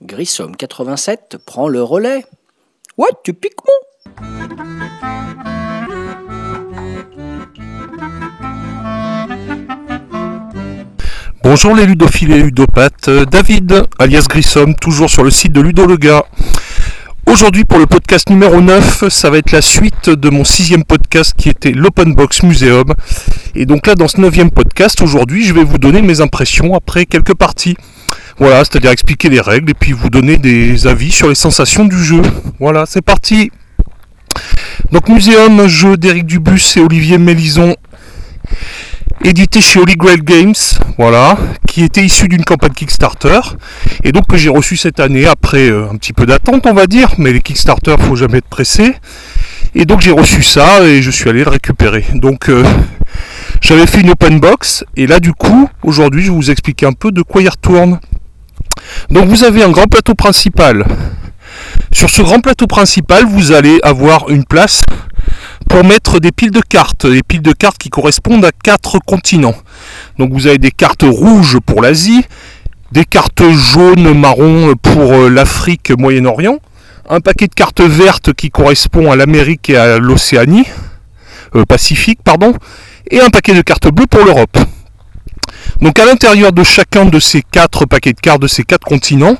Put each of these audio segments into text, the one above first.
Grissom 87 prend le relais. Ouais, tu piques mon Bonjour les ludophiles et ludopathes, euh, David, alias Grissom, toujours sur le site de Ludolega. Aujourd'hui pour le podcast numéro 9, ça va être la suite de mon sixième podcast qui était l'Open Box Museum. Et donc là dans ce neuvième podcast, aujourd'hui je vais vous donner mes impressions après quelques parties. Voilà, c'est-à-dire expliquer les règles et puis vous donner des avis sur les sensations du jeu. Voilà, c'est parti Donc Museum, jeu d'Éric Dubus et Olivier Mélison édité chez Holy Grail Games, voilà, qui était issu d'une campagne Kickstarter, et donc que j'ai reçu cette année après euh, un petit peu d'attente, on va dire, mais les Kickstarter, faut jamais être pressé. Et donc j'ai reçu ça et je suis allé le récupérer. Donc euh, j'avais fait une open box, et là du coup, aujourd'hui, je vais vous expliquer un peu de quoi il retourne. Donc vous avez un grand plateau principal. Sur ce grand plateau principal, vous allez avoir une place pour mettre des piles de cartes, des piles de cartes qui correspondent à quatre continents. Donc vous avez des cartes rouges pour l'Asie, des cartes jaunes, marron pour euh, l'Afrique, Moyen-Orient, un paquet de cartes vertes qui correspond à l'Amérique et à l'Océanie, euh, Pacifique, pardon, et un paquet de cartes bleues pour l'Europe. Donc à l'intérieur de chacun de ces quatre paquets de cartes de ces quatre continents,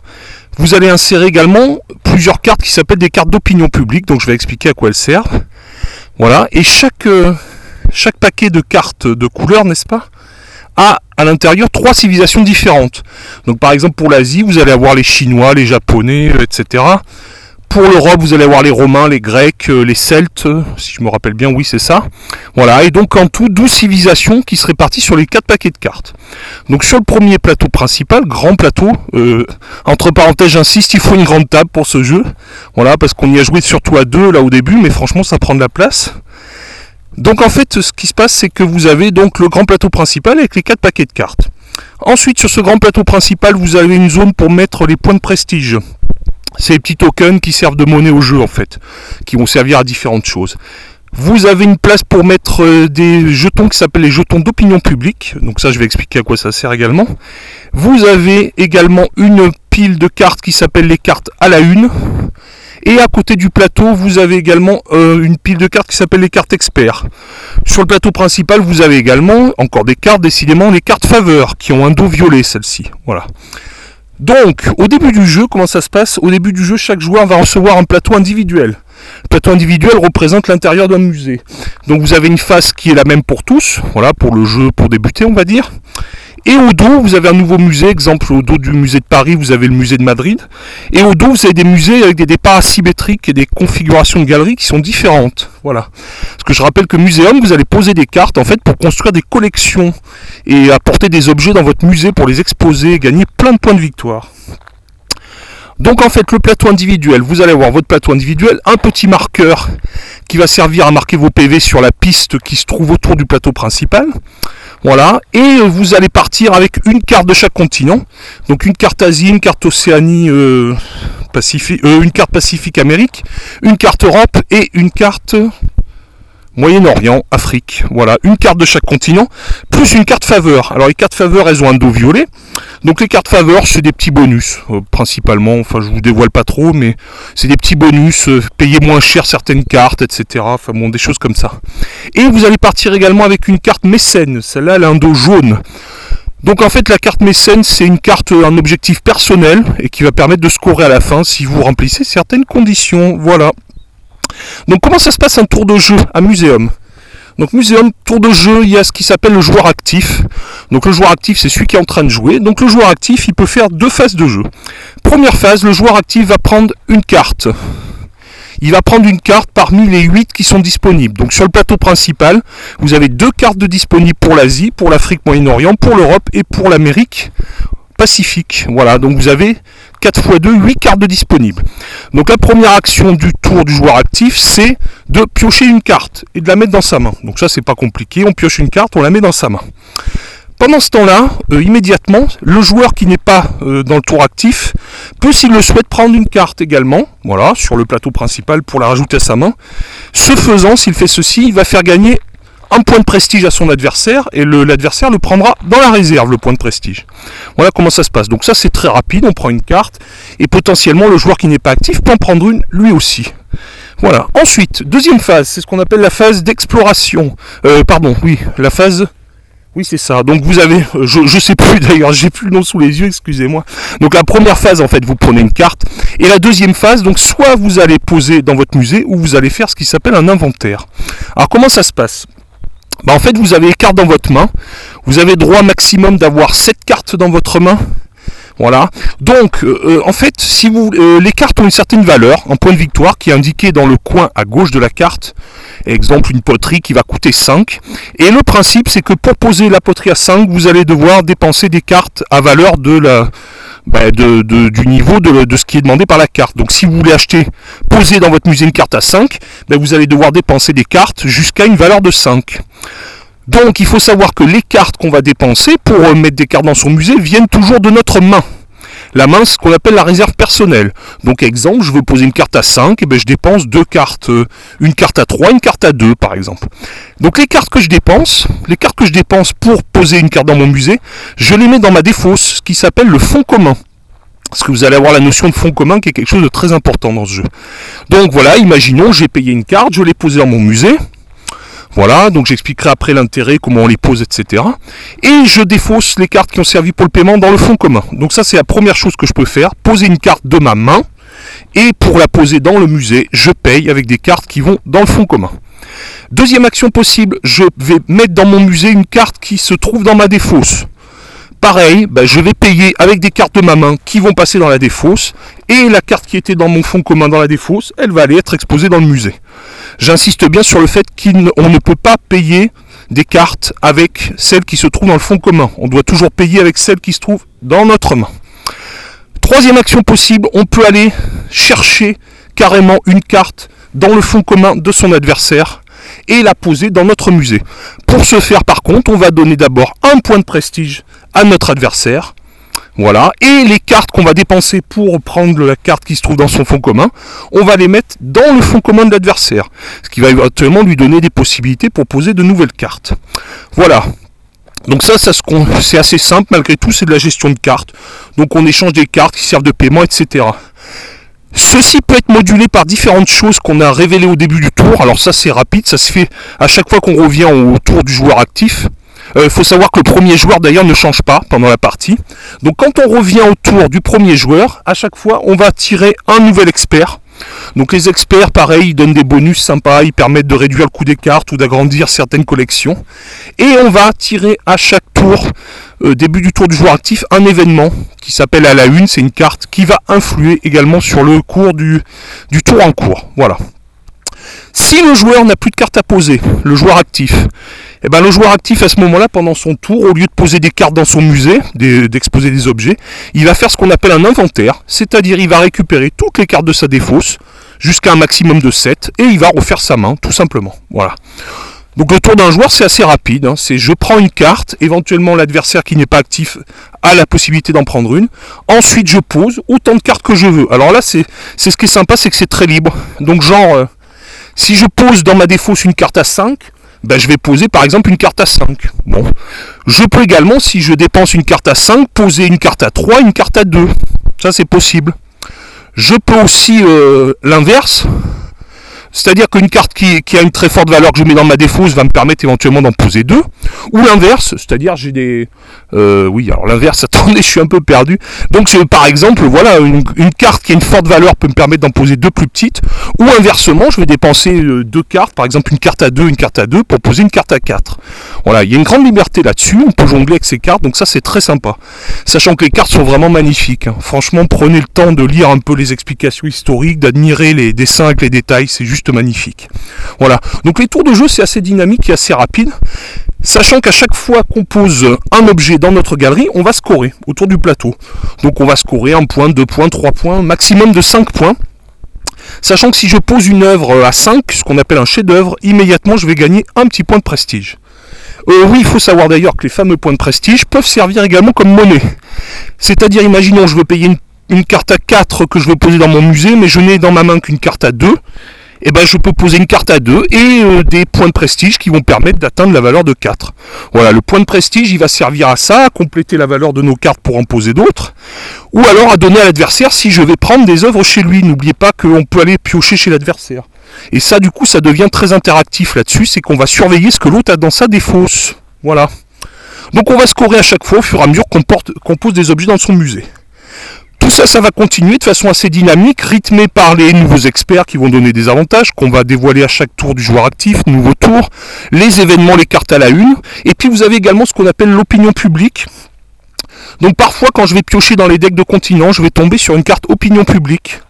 vous allez insérer également plusieurs cartes qui s'appellent des cartes d'opinion publique, donc je vais expliquer à quoi elles servent. Voilà, et chaque, euh, chaque paquet de cartes de couleur, n'est-ce pas, a à l'intérieur trois civilisations différentes. Donc par exemple pour l'Asie, vous allez avoir les Chinois, les Japonais, euh, etc. Pour l'Europe, vous allez avoir les Romains, les Grecs, euh, les Celtes, si je me rappelle bien, oui c'est ça. Voilà, et donc en tout 12 civilisations qui se répartissent sur les quatre paquets de cartes. Donc sur le premier plateau principal, grand plateau, entre parenthèses j'insiste, il faut une grande table pour ce jeu. Voilà, parce qu'on y a joué surtout à deux là au début, mais franchement ça prend de la place. Donc en fait ce qui se passe c'est que vous avez donc le grand plateau principal avec les quatre paquets de cartes. Ensuite sur ce grand plateau principal vous avez une zone pour mettre les points de prestige. Les petits tokens qui servent de monnaie au jeu en fait, qui vont servir à différentes choses. Vous avez une place pour mettre euh, des jetons qui s'appellent les jetons d'opinion publique. Donc ça, je vais expliquer à quoi ça sert également. Vous avez également une pile de cartes qui s'appelle les cartes à la une. Et à côté du plateau, vous avez également euh, une pile de cartes qui s'appelle les cartes experts. Sur le plateau principal, vous avez également encore des cartes, décidément les cartes faveurs, qui ont un dos violet, celle-ci. Voilà. Donc, au début du jeu, comment ça se passe? Au début du jeu, chaque joueur va recevoir un plateau individuel. Le plateau individuel représente l'intérieur d'un musée. Donc vous avez une face qui est la même pour tous, voilà, pour le jeu, pour débuter, on va dire. Et au dos, vous avez un nouveau musée, exemple au dos du musée de Paris, vous avez le musée de Madrid. Et au dos, vous avez des musées avec des départs asymétriques et des configurations de galeries qui sont différentes. Voilà. Parce que je rappelle que muséum, vous allez poser des cartes en fait pour construire des collections et apporter des objets dans votre musée pour les exposer et gagner plein de points de victoire. Donc en fait le plateau individuel, vous allez avoir votre plateau individuel, un petit marqueur qui va servir à marquer vos PV sur la piste qui se trouve autour du plateau principal. Voilà, et vous allez partir avec une carte de chaque continent. Donc une carte Asie, une carte Océanie, euh, Pacifique, euh, une carte Pacifique Amérique, une carte Europe et une carte Moyen-Orient, Afrique. Voilà, une carte de chaque continent, plus une carte faveur. Alors les cartes faveur, elles ont un dos violet. Donc les cartes faveur, c'est des petits bonus, euh, principalement. Enfin, je vous dévoile pas trop, mais c'est des petits bonus, euh, payer moins cher certaines cartes, etc. Enfin bon, des choses comme ça. Et vous allez partir également avec une carte mécène. Celle-là, elle a un dos jaune. Donc en fait la carte mécène c'est une carte, un objectif personnel et qui va permettre de scorer à la fin si vous remplissez certaines conditions. Voilà. Donc comment ça se passe un tour de jeu à Muséum? Donc Muséum, tour de jeu, il y a ce qui s'appelle le joueur actif. Donc le joueur actif, c'est celui qui est en train de jouer. Donc le joueur actif, il peut faire deux phases de jeu. Première phase, le joueur actif va prendre une carte. Il va prendre une carte parmi les 8 qui sont disponibles. Donc sur le plateau principal, vous avez deux cartes de disponibles pour l'Asie, pour l'Afrique Moyen-Orient, pour l'Europe et pour l'Amérique Pacifique. Voilà, donc vous avez 4 x 2, 8 cartes disponibles. Donc la première action du tour du joueur actif, c'est de piocher une carte et de la mettre dans sa main. Donc ça c'est pas compliqué, on pioche une carte, on la met dans sa main. Pendant ce temps-là, euh, immédiatement, le joueur qui n'est pas euh, dans le tour actif peut, s'il le souhaite, prendre une carte également, voilà, sur le plateau principal pour la rajouter à sa main. Ce faisant, s'il fait ceci, il va faire gagner un point de prestige à son adversaire et l'adversaire le, prendra dans la réserve, le point de prestige. Voilà comment ça se passe. Donc ça c'est très rapide, on prend une carte et potentiellement le joueur qui n'est pas actif peut en prendre une lui aussi. Voilà. Ensuite, deuxième phase, c'est ce qu'on appelle la phase d'exploration. Euh, pardon, oui, la phase oui, c'est ça. Donc vous avez, je, je sais plus d'ailleurs, j'ai plus le nom sous les yeux, excusez-moi. Donc la première phase, en fait, vous prenez une carte. Et la deuxième phase, donc soit vous allez poser dans votre musée, ou vous allez faire ce qui s'appelle un inventaire. Alors comment ça se passe? Bah, en fait, vous avez les cartes dans votre main. Vous avez droit maximum d'avoir 7 cartes dans votre main. Voilà. Donc, euh, euh, en fait, si vous, euh, les cartes ont une certaine valeur, un point de victoire qui est indiqué dans le coin à gauche de la carte. Exemple, une poterie qui va coûter 5. Et le principe, c'est que pour poser la poterie à 5, vous allez devoir dépenser des cartes à valeur de la, bah, de, du niveau de, ce qui est demandé par la carte. Donc si vous voulez acheter, poser dans votre musée une carte à 5, bah, vous allez devoir dépenser des cartes jusqu'à une valeur de 5. Donc il faut savoir que les cartes qu'on va dépenser pour mettre des cartes dans son musée viennent toujours de notre main. La main, ce qu'on appelle la réserve personnelle. Donc exemple, je veux poser une carte à 5, et ben je dépense deux cartes. Euh, une carte à 3, une carte à 2 par exemple. Donc les cartes que je dépense, les cartes que je dépense pour poser une carte dans mon musée, je les mets dans ma défausse, ce qui s'appelle le fonds commun. Parce que vous allez avoir la notion de fonds commun qui est quelque chose de très important dans ce jeu. Donc voilà, imaginons, j'ai payé une carte, je l'ai posée dans mon musée. Voilà, donc j'expliquerai après l'intérêt, comment on les pose, etc. Et je défausse les cartes qui ont servi pour le paiement dans le fonds commun. Donc ça c'est la première chose que je peux faire, poser une carte de ma main, et pour la poser dans le musée, je paye avec des cartes qui vont dans le fonds commun. Deuxième action possible, je vais mettre dans mon musée une carte qui se trouve dans ma défausse. Pareil, ben, je vais payer avec des cartes de ma main qui vont passer dans la défausse, et la carte qui était dans mon fonds commun dans la défausse, elle va aller être exposée dans le musée. J'insiste bien sur le fait qu'on ne peut pas payer des cartes avec celles qui se trouvent dans le fonds commun. On doit toujours payer avec celles qui se trouvent dans notre main. Troisième action possible, on peut aller chercher carrément une carte dans le fonds commun de son adversaire et la poser dans notre musée. Pour ce faire par contre, on va donner d'abord un point de prestige à notre adversaire voilà. Et les cartes qu'on va dépenser pour prendre la carte qui se trouve dans son fonds commun, on va les mettre dans le fonds commun de l'adversaire. Ce qui va éventuellement lui donner des possibilités pour poser de nouvelles cartes. Voilà. Donc ça, ça c'est assez simple malgré tout, c'est de la gestion de cartes. Donc on échange des cartes qui servent de paiement, etc. Ceci peut être modulé par différentes choses qu'on a révélées au début du tour. Alors ça c'est rapide, ça se fait à chaque fois qu'on revient au tour du joueur actif. Il euh, faut savoir que le premier joueur d'ailleurs ne change pas pendant la partie. Donc quand on revient au tour du premier joueur, à chaque fois on va tirer un nouvel expert. Donc les experts, pareil, ils donnent des bonus sympas, ils permettent de réduire le coût des cartes ou d'agrandir certaines collections. Et on va tirer à chaque tour, euh, début du tour du joueur actif, un événement qui s'appelle à la une. C'est une carte qui va influer également sur le cours du, tour en cours. Voilà. Si le joueur n'a plus de cartes à poser, le joueur actif, eh ben, le joueur actif à ce moment-là, pendant son tour, au lieu de poser des cartes dans son musée, d'exposer des objets, il va faire ce qu'on appelle un inventaire, c'est-à-dire il va récupérer toutes les cartes de sa défausse, jusqu'à un maximum de 7, et il va refaire sa main, tout simplement. Voilà. Donc le tour d'un joueur, c'est assez rapide. Hein. C'est je prends une carte, éventuellement l'adversaire qui n'est pas actif a la possibilité d'en prendre une. Ensuite, je pose autant de cartes que je veux. Alors là, c'est ce qui est sympa, c'est que c'est très libre. Donc genre, euh, si je pose dans ma défausse une carte à 5, ben je vais poser par exemple une carte à 5. Bon. Je peux également, si je dépense une carte à 5, poser une carte à 3, une carte à 2. Ça c'est possible. Je peux aussi euh, l'inverse, c'est-à-dire qu'une carte qui, a une très forte valeur que je mets dans ma défausse va me permettre éventuellement d'en poser deux. Ou l'inverse, c'est-à-dire j'ai des... Euh, oui, alors l'inverse, attendez, je suis un peu perdu. Donc par exemple, voilà, une, carte qui a une forte valeur peut me permettre d'en poser deux plus petites. Ou inversement, je vais dépenser euh, deux cartes, par exemple une carte à deux, une carte à deux, pour poser une carte à quatre. Voilà, il y a une grande liberté là-dessus, on peut jongler avec ces cartes, donc ça c'est très sympa. Sachant que les cartes sont vraiment magnifiques. Hein. Franchement, prenez le temps de lire un peu les explications historiques, d'admirer les dessins avec les détails, c'est magnifique. Voilà. Donc les tours de jeu, c'est assez dynamique et assez rapide. Sachant qu'à chaque fois qu'on pose un objet dans notre galerie, on va scorer autour du plateau. Donc on va scorer un point, deux points, trois points, maximum de 5 points. Sachant que si je pose une œuvre à 5, ce qu'on appelle un chef-d'œuvre, immédiatement je vais gagner un petit point de prestige. Euh, oui, il faut savoir d'ailleurs que les fameux points de prestige peuvent servir également comme monnaie. C'est-à-dire, imaginons, je veux payer une, carte à 4 que je veux poser dans mon musée, mais je n'ai dans ma main qu'une carte à 2 eh ben, je peux poser une carte à 2 et euh, des points de prestige qui vont permettre d'atteindre la valeur de 4. Voilà, le point de prestige, il va servir à ça, à compléter la valeur de nos cartes pour en poser d'autres, ou alors à donner à l'adversaire si je vais prendre des œuvres chez lui. N'oubliez pas qu'on peut aller piocher chez l'adversaire. Et ça, du coup, ça devient très interactif là-dessus, c'est qu'on va surveiller ce que l'autre a dans sa défausse. Voilà. Donc on va scorer à chaque fois au fur et à mesure qu'on pose des objets dans son musée. Tout ça, ça va continuer de façon assez dynamique, rythmé par les nouveaux experts qui vont donner des avantages, qu'on va dévoiler à chaque tour du joueur actif, nouveau tour, les événements, les cartes à la une. Et puis vous avez également ce qu'on appelle l'opinion publique. Donc parfois quand je vais piocher dans les decks de continent, je vais tomber sur une carte opinion publique.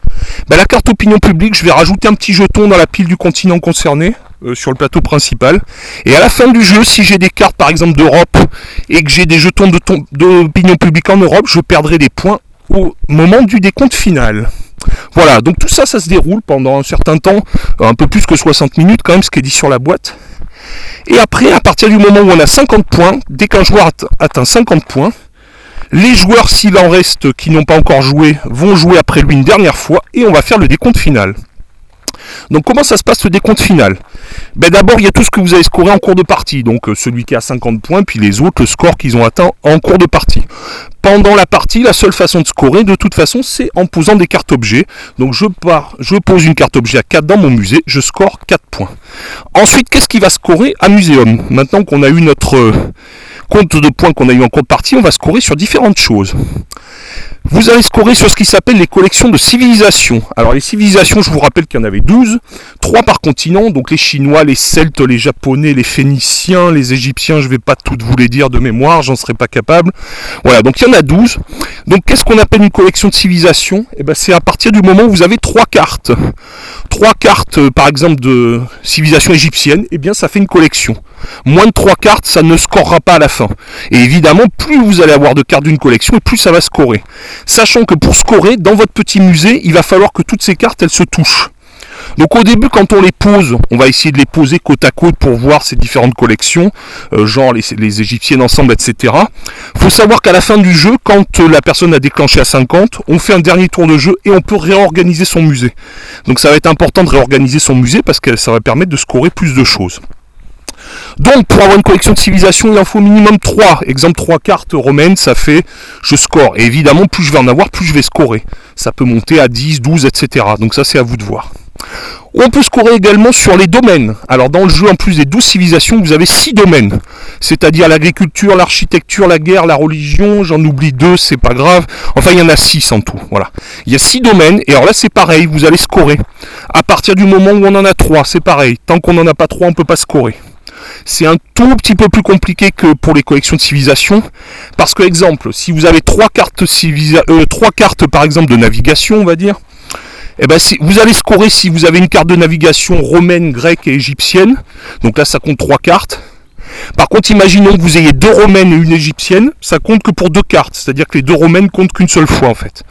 Ben, la carte opinion publique, je vais rajouter un petit jeton dans la pile du continent concerné euh, sur le plateau principal. Et à la fin du jeu, si j'ai des cartes par exemple d'Europe et que j'ai des jetons d'opinion publique en Europe, je perdrai des points au moment du décompte final. Voilà, donc tout ça, ça se déroule pendant un certain temps, un peu plus que 60 minutes quand même, ce qui est dit sur la boîte. Et après, à partir du moment où on a 50 points, dès qu'un joueur atteint 50 points, les joueurs, s'il en reste qui n'ont pas encore joué, vont jouer après lui une dernière fois et on va faire le décompte final. Donc comment ça se passe le décompte final? Ben D'abord, il y a tout ce que vous avez scoré en cours de partie. Donc euh, celui qui a 50 points, puis les autres, le score qu'ils ont atteint en cours de partie. Pendant la partie, la seule façon de scorer, de toute façon, c'est en posant des cartes objets. Donc je pars, je pose une carte objet à 4 dans mon musée, je score 4 points. Ensuite, qu'est-ce qui va scorer à Muséum? Maintenant qu'on a eu notre euh, compte de points qu'on a eu en cours de partie, on va scorer sur différentes choses. Vous allez scorer sur ce qui s'appelle les collections de civilisations. Alors les civilisations, je vous rappelle qu'il y en avait 12, 3 par continent, donc les Chinois, les Celtes, les Japonais, les Phéniciens, les Égyptiens, je ne vais pas toutes vous les dire de mémoire, j'en serais pas capable. Voilà, donc il y en a 12. Donc qu'est-ce qu'on appelle une collection de civilisations? Eh ben c'est à partir du moment où vous avez 3 cartes. 3 cartes, euh, par exemple, de civilisation égyptienne, eh bien ça fait une collection. Moins de 3 cartes, ça ne scorera pas à la fin. Et évidemment, plus vous allez avoir de cartes d'une collection, plus ça va scorer. Sachant que pour scorer, dans votre petit musée, il va falloir que toutes ces cartes, elles se touchent. Donc au début, quand on les pose, on va essayer de les poser côte à côte pour voir ces différentes collections, euh, genre les, égyptiennes ensemble, etc. faut savoir qu'à la fin du jeu, quand la personne a déclenché à 50, on fait un dernier tour de jeu et on peut réorganiser son musée. Donc ça va être important de réorganiser son musée parce que ça va permettre de scorer plus de choses. Donc pour avoir une collection de civilisation, il en faut au minimum 3. Exemple 3 cartes romaines, ça fait je score. Et évidemment, plus je vais en avoir, plus je vais scorer. Ça peut monter à 10, 12, etc. Donc ça c'est à vous de voir. On peut scorer également sur les domaines. Alors dans le jeu, en plus des 12 civilisations, vous avez 6 domaines. C'est-à-dire l'agriculture, l'architecture, la guerre, la religion, j'en oublie 2, c'est pas grave. Enfin, il y en a 6 en tout. Voilà. Il y a 6 domaines, et alors là c'est pareil, vous allez scorer. À partir du moment où on en a 3, c'est pareil. Tant qu'on n'en a pas 3, on ne peut pas scorer. C'est un tout petit peu plus compliqué que pour les collections de civilisation. Parce que, exemple, si vous avez trois cartes, euh, par exemple de navigation, on va dire, eh ben, vous allez scorer si vous avez une carte de navigation romaine, grecque et égyptienne. Donc là, ça compte trois cartes. Par contre, imaginons que vous ayez deux romaines et une égyptienne, ça compte que pour deux cartes, c'est-à-dire que les deux romaines comptent qu'une seule fois en fait.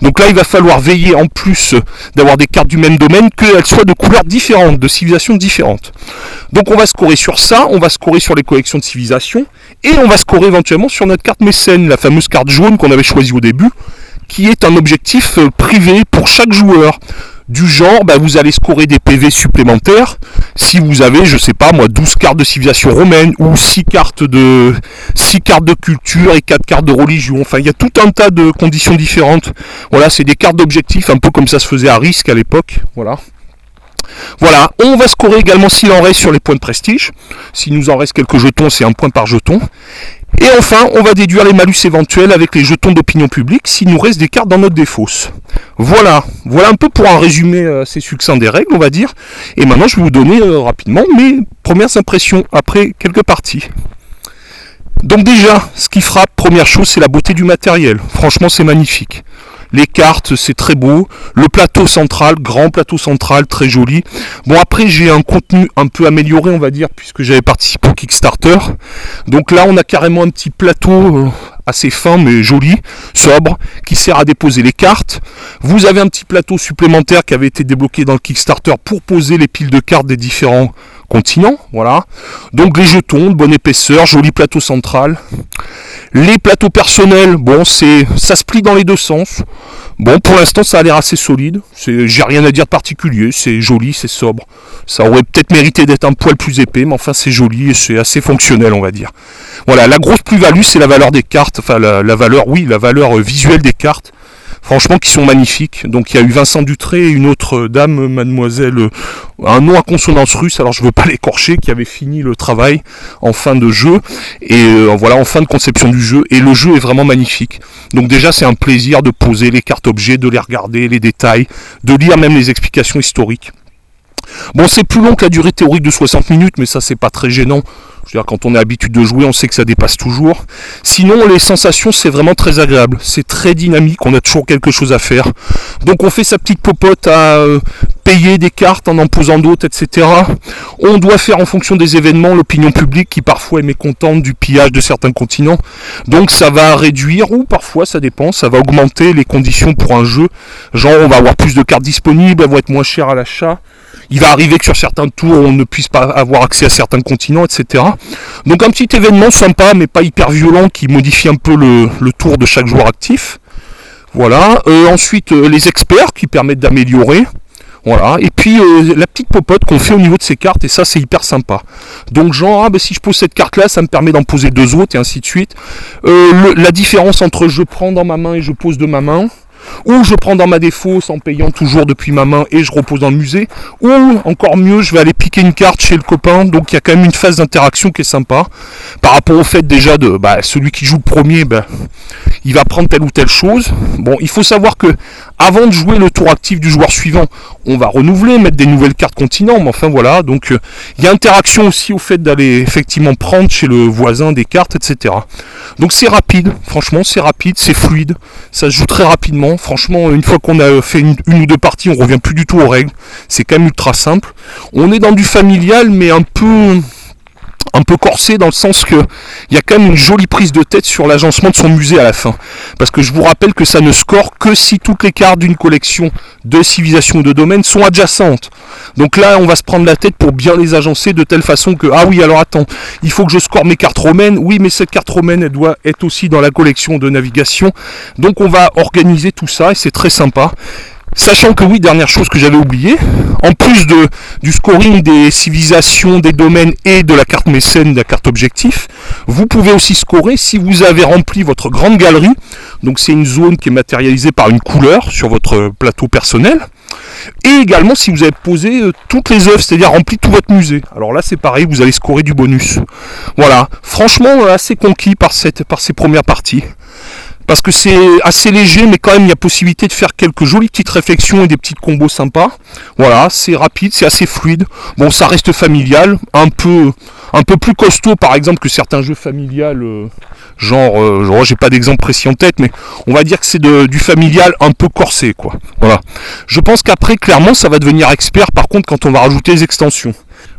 Donc là, il va falloir veiller en plus d'avoir des cartes du même domaine qu'elles soient de couleurs différentes, de civilisations différentes. Donc on va scorer sur ça, on va scorer sur les collections de civilisations, et on va scorer éventuellement sur notre carte mécène, la fameuse carte jaune qu'on avait choisie au début, qui est un objectif euh, privé pour chaque joueur du genre, bah, vous allez scorer des PV supplémentaires si vous avez, je sais pas moi, 12 cartes de civilisation romaine ou 6 cartes de 6 cartes de culture et 4 cartes de religion. Enfin, il y a tout un tas de conditions différentes. Voilà, c'est des cartes d'objectifs, un peu comme ça se faisait à risque à l'époque. Voilà. Voilà, on va scorer également s'il en reste sur les points de prestige. S'il nous en reste quelques jetons, c'est un point par jeton. Et enfin, on va déduire les malus éventuels avec les jetons d'opinion publique s'il nous reste des cartes dans notre défausse. Voilà, voilà un peu pour un résumé euh, assez succinct des règles, on va dire. Et maintenant, je vais vous donner euh, rapidement mes premières impressions après quelques parties. Donc déjà, ce qui frappe, première chose, c'est la beauté du matériel. Franchement, c'est magnifique. Les cartes, c'est très beau. Le plateau central, grand plateau central, très joli. Bon, après, j'ai un contenu un peu amélioré, on va dire, puisque j'avais participé au Kickstarter. Donc là, on a carrément un petit plateau euh, assez fin mais joli, sobre, qui sert à déposer les cartes. Vous avez un petit plateau supplémentaire qui avait été débloqué dans le Kickstarter pour poser les piles de cartes des différents continents. Voilà. Donc les jetons bonne épaisseur, joli plateau central. Les plateaux personnels, bon, c'est ça se plie dans les deux sens. Bon, pour l'instant, ça a l'air assez solide. J'ai rien à dire de particulier. C'est joli, c'est sobre. Ça aurait peut-être mérité d'être un poil plus épais, mais enfin, c'est joli et c'est assez fonctionnel, on va dire. Voilà, la grosse plus-value, c'est la valeur des cartes. Enfin, la, la, valeur, oui, la valeur visuelle des cartes franchement qui sont magnifiques. Donc il y a eu Vincent Dutré et une autre dame, mademoiselle, euh, un nom à consonance russe, alors je veux pas l'écorcher, qui avait fini le travail en fin de jeu, et euh, voilà, en fin de conception du jeu, et le jeu est vraiment magnifique. Donc déjà c'est un plaisir de poser les cartes objets, de les regarder, les détails, de lire même les explications historiques. Bon, c'est plus long que la durée théorique de 60 minutes, mais ça, c'est pas très gênant. Quand on est habitué de jouer, on sait que ça dépasse toujours. Sinon, les sensations, c'est vraiment très agréable. C'est très dynamique, on a toujours quelque chose à faire. Donc, on fait sa petite popote à euh, payer des cartes en en posant d'autres, etc. On doit faire en fonction des événements l'opinion publique qui parfois est mécontente du pillage de certains continents. Donc, ça va réduire, ou parfois, ça dépend, ça va augmenter les conditions pour un jeu. Genre, on va avoir plus de cartes disponibles, elles vont être moins chères à l'achat il va arriver que sur certains tours on ne puisse pas avoir accès à certains continents, etc. Donc un petit événement sympa mais pas hyper violent qui modifie un peu le, tour de chaque joueur actif. Voilà. Euh, ensuite euh, les experts qui permettent d'améliorer. Voilà. Et puis euh, la petite popote qu'on fait au niveau de ces cartes, et ça c'est hyper sympa. Donc genre, ah, bah, si je pose cette carte là, ça me permet d'en poser deux autres, et ainsi de suite. la différence entre je prends dans ma main et je pose de ma main, ou je prends dans ma défausse en payant toujours depuis ma main et je repose dans le musée, ou encore mieux, je vais aller piquer une carte chez le copain, donc il y a quand même une phase d'interaction qui est sympa, par rapport au fait déjà de bah, celui qui joue le premier, bah, il va prendre telle ou telle chose. Bon, il faut savoir que avant de jouer le tour actif du joueur suivant, on va renouveler, mettre des nouvelles cartes continent, mais enfin voilà, donc euh, il y a interaction aussi au fait d'aller effectivement prendre chez le voisin des cartes, etc. Donc c'est rapide, franchement c'est rapide, c'est fluide, ça se joue très rapidement, franchement une fois qu'on a fait une, une, ou deux parties, on revient plus du tout aux règles, c'est quand même ultra simple. On est dans du familial, mais un peu un peu corsé dans le sens que il y a quand même une jolie prise de tête sur l'agencement de son musée à la fin. Parce que je vous rappelle que ça ne score que si toutes les cartes d'une collection de civilisations ou de domaines sont adjacentes. Donc là, on va se prendre la tête pour bien les agencer de telle façon que, ah oui, alors attends, il faut que je score mes cartes romaines. Oui, mais cette carte romaine, elle doit être aussi dans la collection de navigation. Donc on va organiser tout ça et c'est très sympa. Sachant que oui, dernière chose que j'avais oublié, en plus du scoring des civilisations, des domaines et de la carte mécène, de la carte objectif, vous pouvez aussi scorer si vous avez rempli votre grande galerie. Donc c'est une zone qui est matérialisée par une couleur sur votre plateau personnel. Et également si vous avez posé euh, toutes les œuvres, c'est-à-dire rempli tout votre musée. Alors là c'est pareil, vous allez scorer du bonus. Voilà, franchement assez conquis par, cette, par ces premières parties parce que c'est assez léger, mais quand même il y a possibilité de faire quelques jolies petites réflexions et des petites combos sympas. Voilà, c'est rapide, c'est assez fluide. Bon, ça reste familial, un peu, un peu plus costaud par exemple que certains jeux familiales. Euh, genre, euh, j'ai pas d'exemple précis en tête, mais on va dire que c'est du familial un peu corsé, quoi. Voilà. Je pense qu'après, clairement, ça va devenir expert. Par contre, quand on va rajouter les extensions.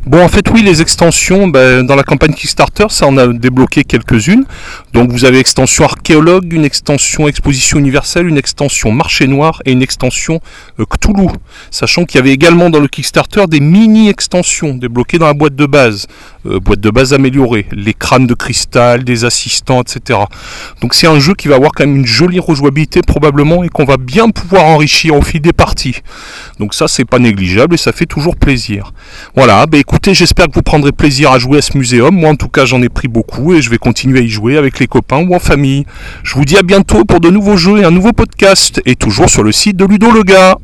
Bon, en fait, oui, les extensions, ben, dans la campagne Kickstarter, ça en a débloqué quelques-unes. Donc, vous avez extension archéologue, une extension exposition universelle, une extension marché noir et une extension euh, Cthulhu. Sachant qu'il y avait également dans le Kickstarter des mini-extensions débloquées dans la boîte de base. Euh, boîte de base améliorée, les crânes de cristal, des assistants, etc. Donc, c'est un jeu qui va avoir quand même une jolie rejouabilité probablement et qu'on va bien pouvoir enrichir au fil des parties. Donc, ça, c'est pas négligeable et ça fait toujours plaisir. Voilà, ben, écoutez, j'espère que vous prendrez plaisir à jouer à ce muséum. Moi, en tout cas, j'en ai pris beaucoup et je vais continuer à y jouer avec les copains ou en famille. Je vous dis à bientôt pour de nouveaux jeux et un nouveau podcast, et toujours sur le site de Ludo le gars.